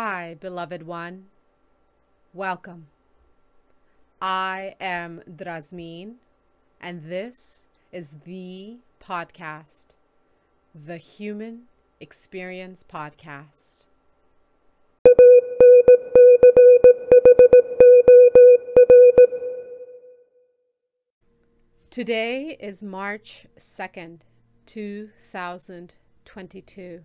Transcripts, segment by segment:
Hi, beloved one. Welcome. I am Drasmin, and this is the podcast, the Human Experience Podcast. Today is March 2nd, 2022.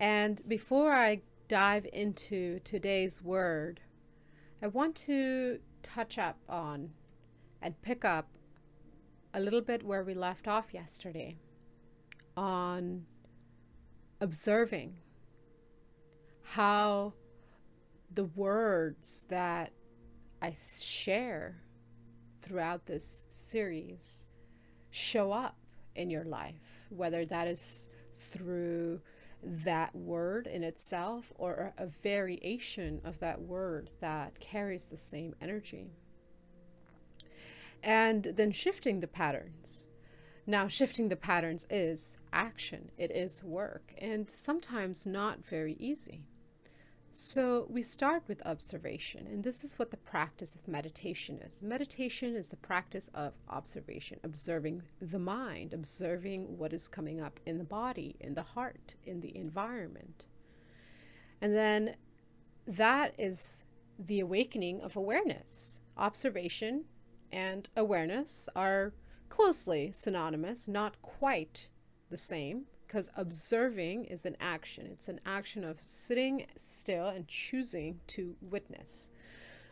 And before I dive into today's word, I want to touch up on and pick up a little bit where we left off yesterday on observing how the words that I share throughout this series show up in your life, whether that is through that word in itself or a variation of that word that carries the same energy. And then shifting the patterns. Now, shifting the patterns is action, it is work, and sometimes not very easy. So we start with observation, and this is what the practice of meditation is. Meditation is the practice of observation, observing the mind, observing what is coming up in the body, in the heart, in the environment. And then that is the awakening of awareness. Observation and awareness are closely synonymous, not quite the same, because observing is an action. It's an action of sitting still and choosing to witness.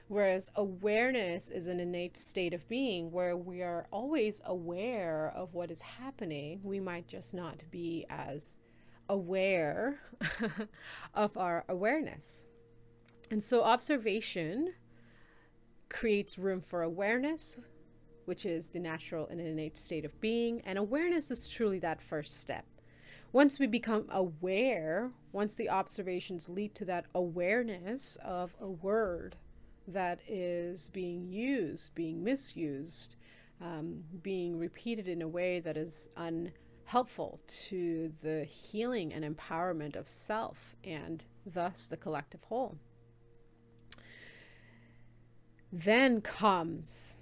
Whereas awareness is an innate state of being where we are always aware of what is happening. We might just not be as aware of our awareness. And so observation creates room for awareness, which is the natural and innate state of being. And awareness is truly that first step once we become aware, once the observations lead to that awareness of a word that is being used, being misused, um, being repeated in a way that is unhelpful to the healing and empowerment of self and thus the collective whole. Then comes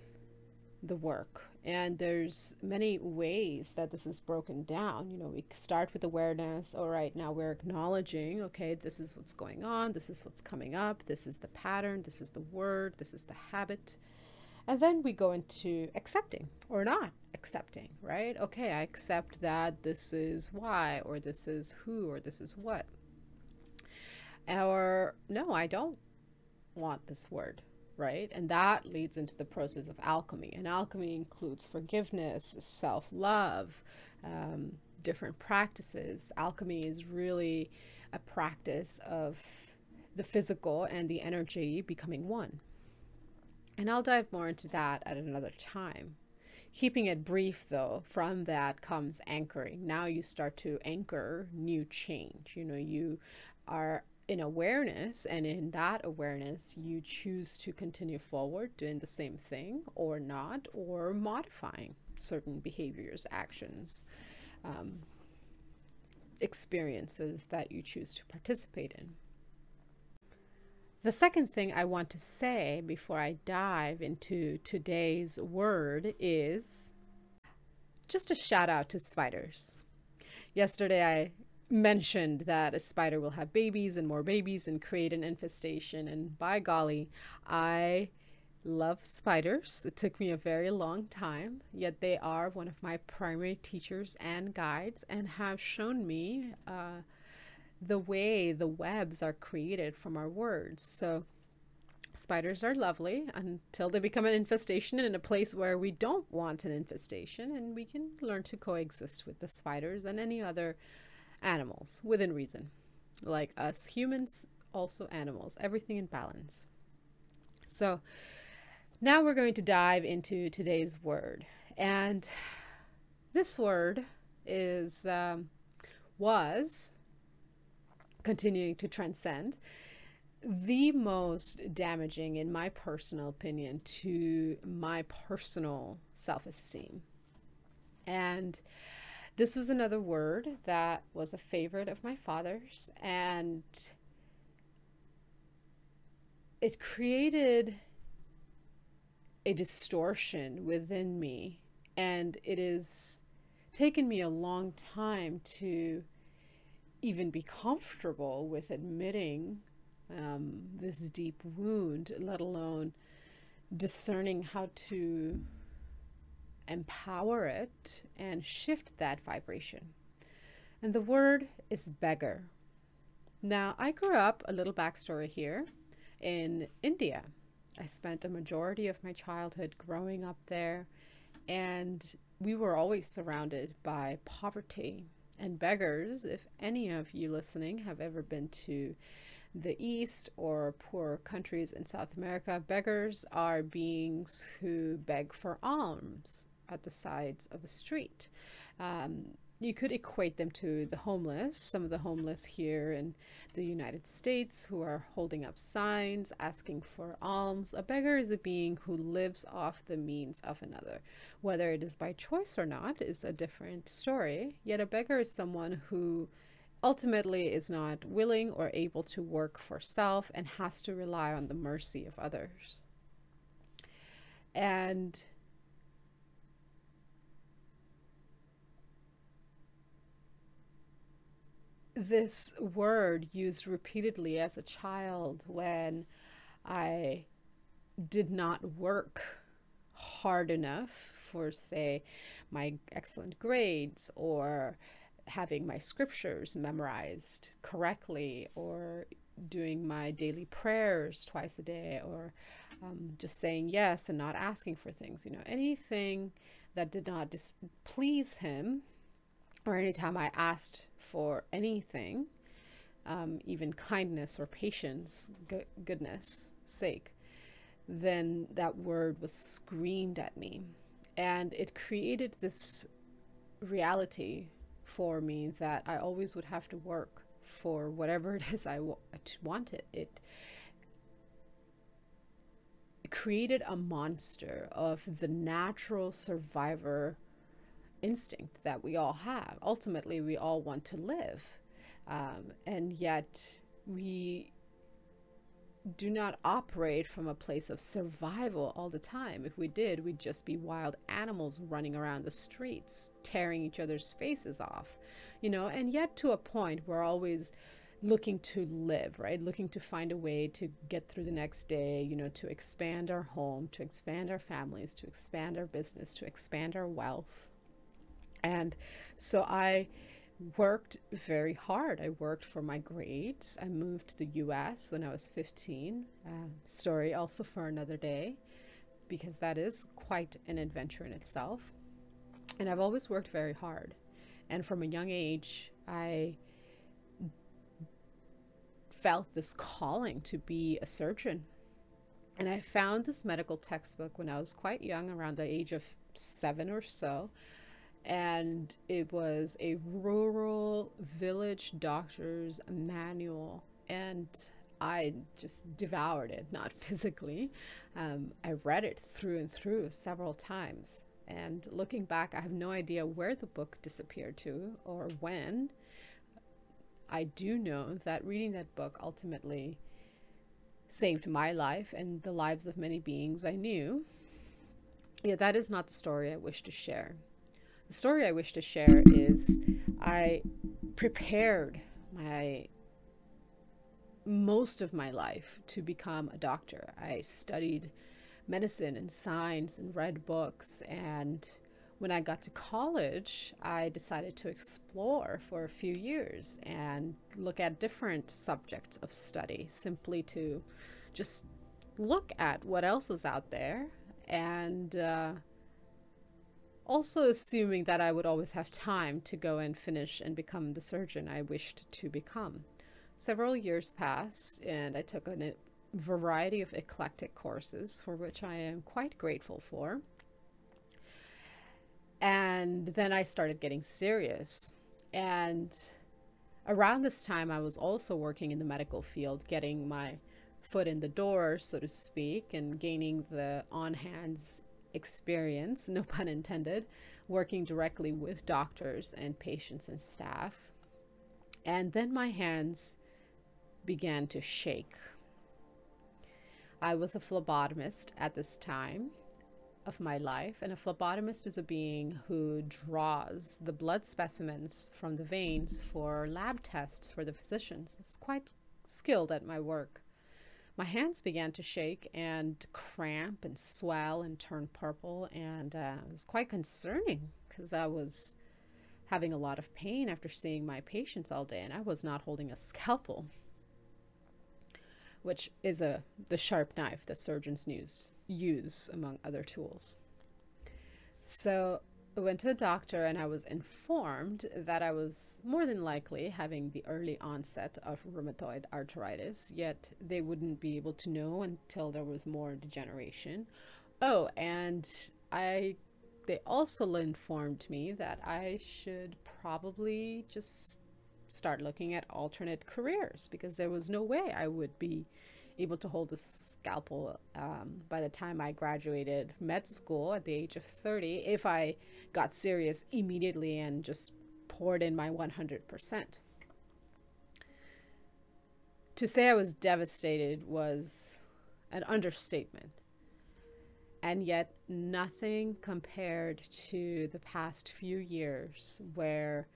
the work and there's many ways that this is broken down. You know we start with awareness. All right now we're acknowledging okay this is what's going on. This is what's coming up. This is the pattern. This is the word. This is the habit. And then we go into accepting or not accepting right? Okay i accept that this is why or this is who or this is what. Or no i don't want this word right? And that leads into the process of alchemy. And alchemy includes forgiveness, self love, um, different practices. Alchemy is really a practice of the physical and the energy becoming one. And I'll dive more into that at another time. Keeping it brief, though, from that comes anchoring. Now you start to anchor new change. You know, you are in awareness and in that awareness you choose to continue forward doing the same thing or not or modifying certain behaviors actions um, experiences that you choose to participate in the second thing I want to say before I dive into today's word is just a shout out to spiders. Yesterday, I mentioned that a spider will have babies and more babies and create an infestation. And by golly, I love spiders. It took me a very long time, yet they are one of my primary teachers and guides and have shown me uh, the way the webs are created from our words. So, spiders are lovely until they become an infestation in a place where we don't want an infestation, and we can learn to coexist with the spiders and any other animals within reason. Like us humans, also animals, everything in balance. So now we're going to dive into today's word. And this word is, um, was, continuing to transcend, the most damaging, in my personal opinion, to my personal self esteem. And This was another word that was a favorite of my father's, and it created a distortion within me. And it has taken me a long time to even be comfortable with admitting um, this deep wound, let alone discerning how to empower it and shift that vibration. And the word is beggar. Now, I grew up, a little backstory here, in India. I spent a majority of my childhood growing up there, and we were always surrounded by poverty and beggars. If any of you listening have ever been to the East or poor countries in South America, beggars are beings who beg for alms at the sides of the street. Um, you could equate them to the homeless, some of the homeless here in the United States who are holding up signs asking for alms. A beggar is a being who lives off the means of another. Whether it is by choice or not is a different story. Yet a beggar is someone who ultimately is not willing or able to work for self and has to rely on the mercy of others. And this word used repeatedly as a child when I did not work hard enough for, say, my excellent grades or having my scriptures memorized correctly or doing my daily prayers twice a day or um, just saying yes and not asking for things. You know, anything that did not displease him or anytime I asked for anything, um, even kindness or patience, goodness sake, then that word was screamed at me. And it created this reality for me that I always would have to work for whatever it is I wanted. It created a monster of the natural survivor instinct that we all have. Ultimately, we all want to live. Um, and yet, we do not operate from a place of survival all the time. If we did, we'd just be wild animals running around the streets, tearing each other's faces off, you know, and yet to a point, we're always looking to live, right? Looking to find a way to get through the next day, you know, to expand our home, to expand our families, to expand our business, to expand our wealth. And so I worked very hard. I worked for my grades. I moved to the US when I was 15. Uh, story also for another day because that is quite an adventure in itself. And I've always worked very hard. And from a young age, I felt this calling to be a surgeon. And I found this medical textbook when I was quite young, around the age of seven or so and it was a rural village doctor's manual and i just devoured it not physically. Um, i read it through and through several times and looking back i have no idea where the book disappeared to or when. I do know that reading that book ultimately saved my life and the lives of many beings i knew. Yet that is not the story i wish to share the story I wish to share is I prepared my most of my life to become a doctor. I studied medicine and science and read books and when I got to college, I decided to explore for a few years and look at different subjects of study simply to just look at what else was out there and uh, also assuming that I would always have time to go and finish and become the surgeon I wished to become. Several years passed, and I took a variety of eclectic courses for which I am quite grateful for. And then I started getting serious. And around this time, I was also working in the medical field, getting my foot in the door, so to speak, and gaining the on hands experience, no pun intended, working directly with doctors and patients and staff. And then my hands began to shake. I was a phlebotomist at this time of my life, and a phlebotomist is a being who draws the blood specimens from the veins for lab tests for the physicians. It's quite skilled at my work. My hands began to shake and cramp and swell and turn purple, and uh, it was quite concerning because I was having a lot of pain after seeing my patients all day, and I was not holding a scalpel which is a the sharp knife that surgeons use use among other tools. So I went to a doctor and I was informed that I was more than likely having the early onset of rheumatoid arthritis, yet they wouldn't be able to know until there was more degeneration. Oh, and I they also informed me that I should probably just start looking at alternate careers because there was no way I would be able to hold a scalpel um, by the time I graduated med school at the age of 30 if I got serious immediately and just poured in my 100%. To say I was devastated was an understatement. And yet, nothing compared to the past few years where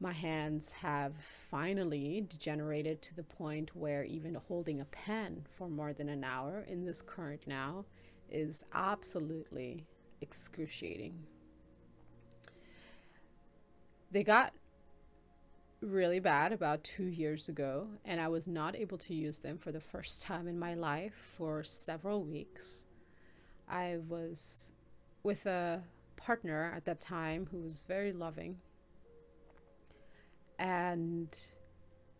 my hands have finally degenerated to the point where even holding a pen for more than an hour in this current now is absolutely excruciating. They got really bad about two years ago, and I was not able to use them for the first time in my life for several weeks. I was with a partner at that time who was very loving and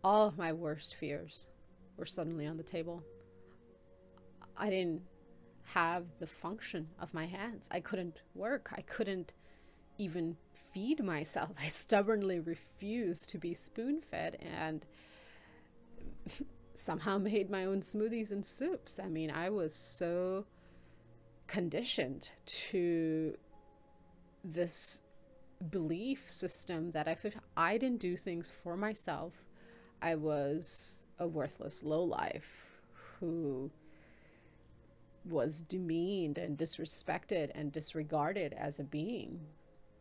all of my worst fears were suddenly on the table. I didn't have the function of my hands. I couldn't work. I couldn't even feed myself. I stubbornly refused to be spoon fed and somehow made my own smoothies and soups. I mean, I was so conditioned to this belief system that if I didn't do things for myself, I was a worthless lowlife who was demeaned and disrespected and disregarded as a being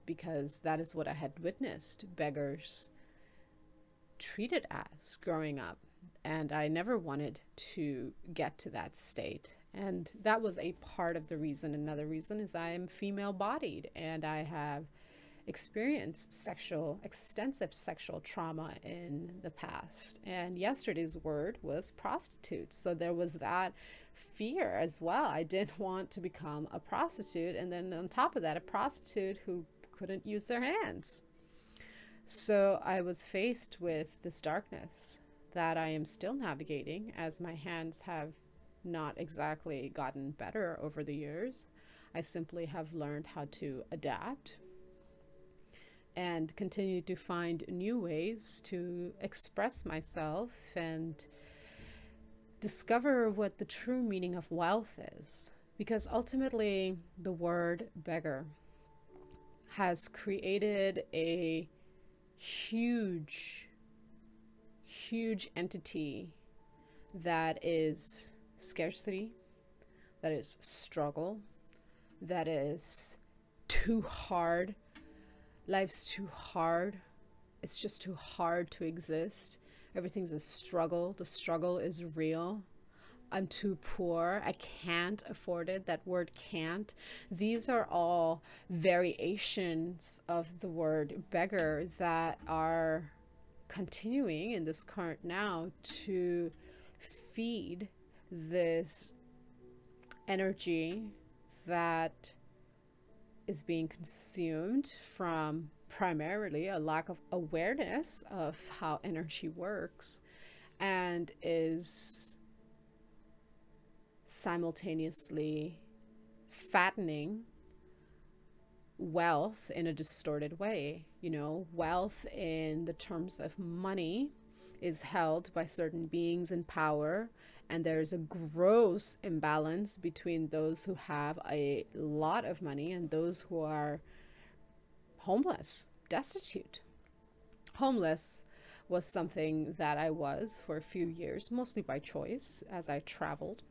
because that is what I had witnessed beggars treated as growing up. And I never wanted to get to that state. And that was a part of the reason. Another reason is I am female bodied and I have experienced sexual, extensive sexual trauma in the past. And yesterday's word was prostitute. So there was that fear as well. I didn't want to become a prostitute. And then on top of that, a prostitute who couldn't use their hands. So I was faced with this darkness that I am still navigating as my hands have not exactly gotten better over the years. I simply have learned how to adapt and continue to find new ways to express myself and discover what the true meaning of wealth is. Because ultimately, the word beggar has created a huge, huge entity that is scarcity, that is struggle, that is too hard life's too hard. It's just too hard to exist. Everything's a struggle. The struggle is real. I'm too poor. I can't afford it. That word can't. These are all variations of the word beggar that are continuing in this current now to feed this energy that is being consumed from primarily a lack of awareness of how energy works and is simultaneously fattening wealth in a distorted way. You know, wealth in the terms of money is held by certain beings in power and there's a gross imbalance between those who have a lot of money and those who are homeless, destitute. Homeless was something that I was for a few years, mostly by choice as I traveled.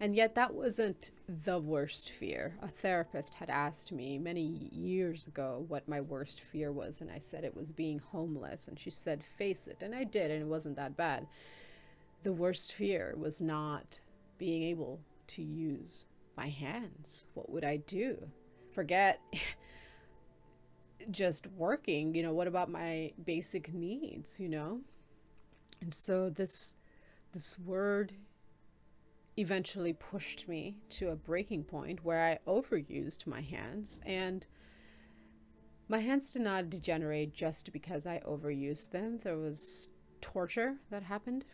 And yet, that wasn't the worst fear. A therapist had asked me many years ago what my worst fear was, and I said it was being homeless. And she said, Face it. And I did, and it wasn't that bad. The worst fear was not being able to use my hands. What would I do? Forget just working, you know, what about my basic needs, you know? And so this this word eventually pushed me to a breaking point where I overused my hands and my hands did not degenerate just because I overused them. There was torture that happened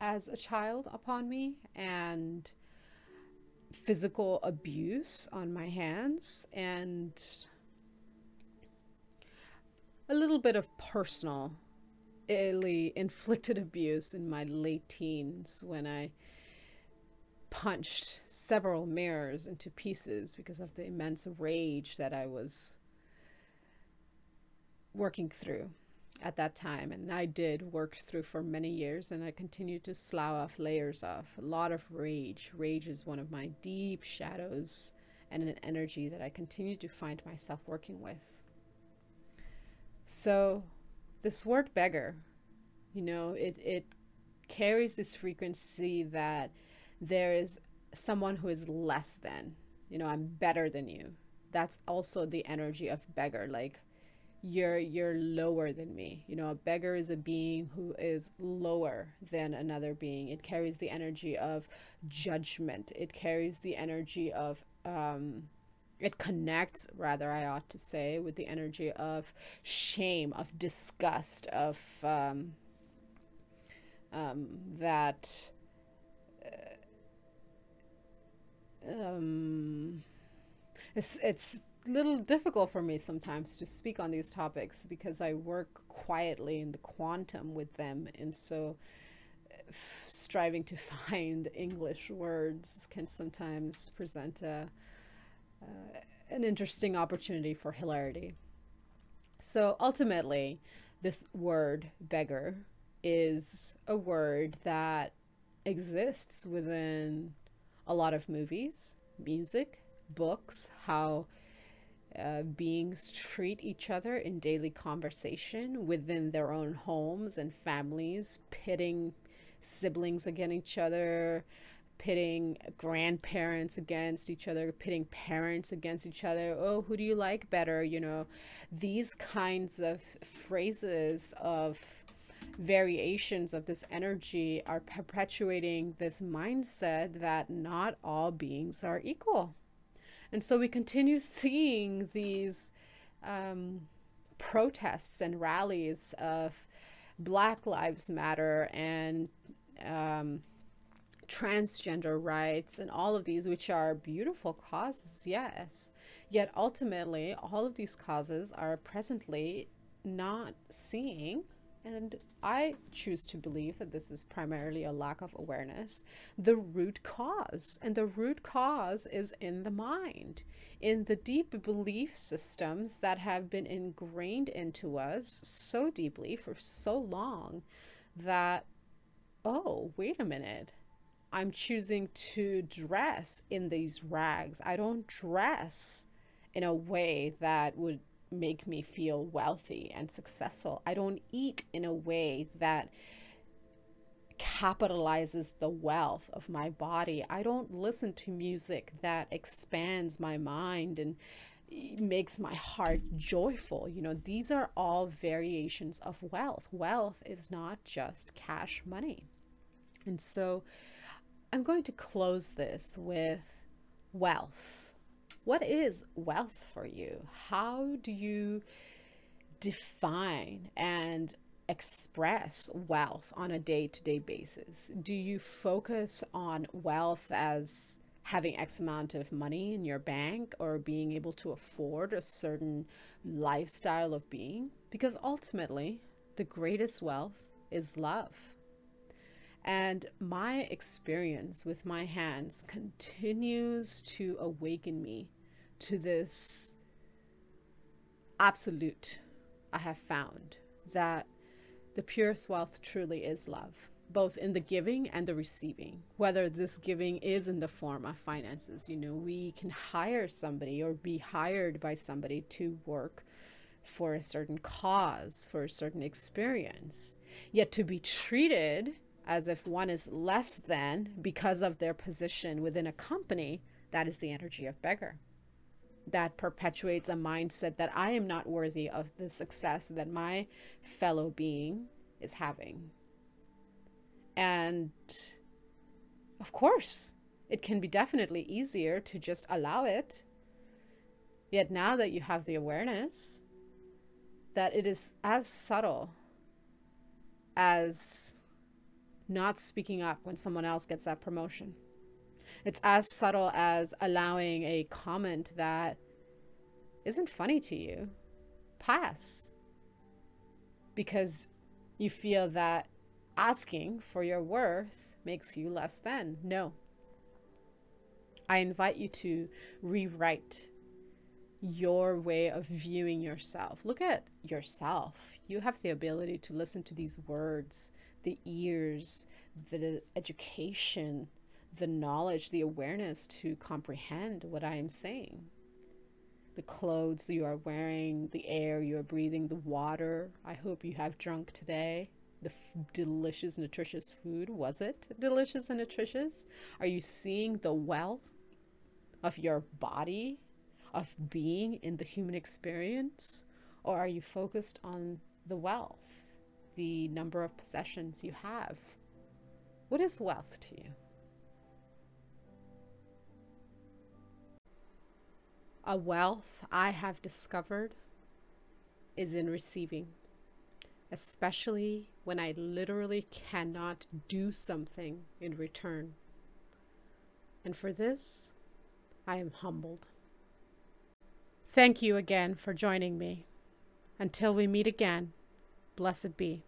as a child upon me and physical abuse on my hands and a little bit of personal inflicted abuse in my late teens when I punched several mirrors into pieces because of the immense rage that I was working through at that time. And I did work through for many years and I continued to slough off layers of a lot of rage. Rage is one of my deep shadows and an energy that I continue to find myself working with. So, this word beggar, you know, it, it carries this frequency that there is someone who is less than, you know, I'm better than you. That's also the energy of beggar. Like, you're you're lower than me. You know a beggar is a being who is lower than another being. It carries the energy of judgment. It carries the energy of um it connects rather i ought to say with the energy of shame of disgust of um, um that uh, um it's it's little difficult for me sometimes to speak on these topics because I work quietly in the quantum with them. And so striving to find English words can sometimes present a, uh, an interesting opportunity for hilarity. So ultimately, this word beggar is a word that exists within a lot of movies, music, books, how uh, beings treat each other in daily conversation within their own homes and families, pitting siblings against each other, pitting grandparents against each other, pitting parents against each other. Oh, who do you like better? You know, these kinds of phrases of variations of this energy are perpetuating this mindset that not all beings are equal and so we continue seeing these um, protests and rallies of Black Lives Matter and um, transgender rights and all of these, which are beautiful causes, yes. Yet ultimately, all of these causes are presently not seeing and I choose to believe that this is primarily a lack of awareness, the root cause. And the root cause is in the mind, in the deep belief systems that have been ingrained into us so deeply for so long that, oh, wait a minute. I'm choosing to dress in these rags. I don't dress in a way that would make me feel wealthy and successful. I don't eat in a way that capitalizes the wealth of my body. I don't listen to music that expands my mind and makes my heart joyful. You know, these are all variations of wealth. Wealth is not just cash money. And so I'm going to close this with wealth what is wealth for you? How do you define and express wealth on a day to day basis? Do you focus on wealth as having X amount of money in your bank or being able to afford a certain lifestyle of being? Because ultimately, the greatest wealth is love. And my experience with my hands continues to awaken me to this absolute, I have found that the purest wealth truly is love, both in the giving and the receiving. Whether this giving is in the form of finances, you know, we can hire somebody or be hired by somebody to work for a certain cause, for a certain experience. Yet to be treated as if one is less than because of their position within a company, that is the energy of beggar. That perpetuates a mindset that I am not worthy of the success that my fellow being is having. And of course, it can be definitely easier to just allow it. Yet now that you have the awareness, that it is as subtle as not speaking up when someone else gets that promotion. It's as subtle as allowing a comment that isn't funny to you pass because you feel that asking for your worth makes you less than. No. I invite you to rewrite your way of viewing yourself. Look at yourself. You have the ability to listen to these words, the ears, the education, the knowledge, the awareness to comprehend what I am saying. The clothes you are wearing, the air you are breathing, the water I hope you have drunk today, the delicious, nutritious food. Was it delicious and nutritious? Are you seeing the wealth of your body of being in the human experience? Or are you focused on the wealth, the number of possessions you have? What is wealth to you? A wealth I have discovered is in receiving, especially when I literally cannot do something in return. And for this, I am humbled. Thank you again for joining me. Until we meet again, blessed be.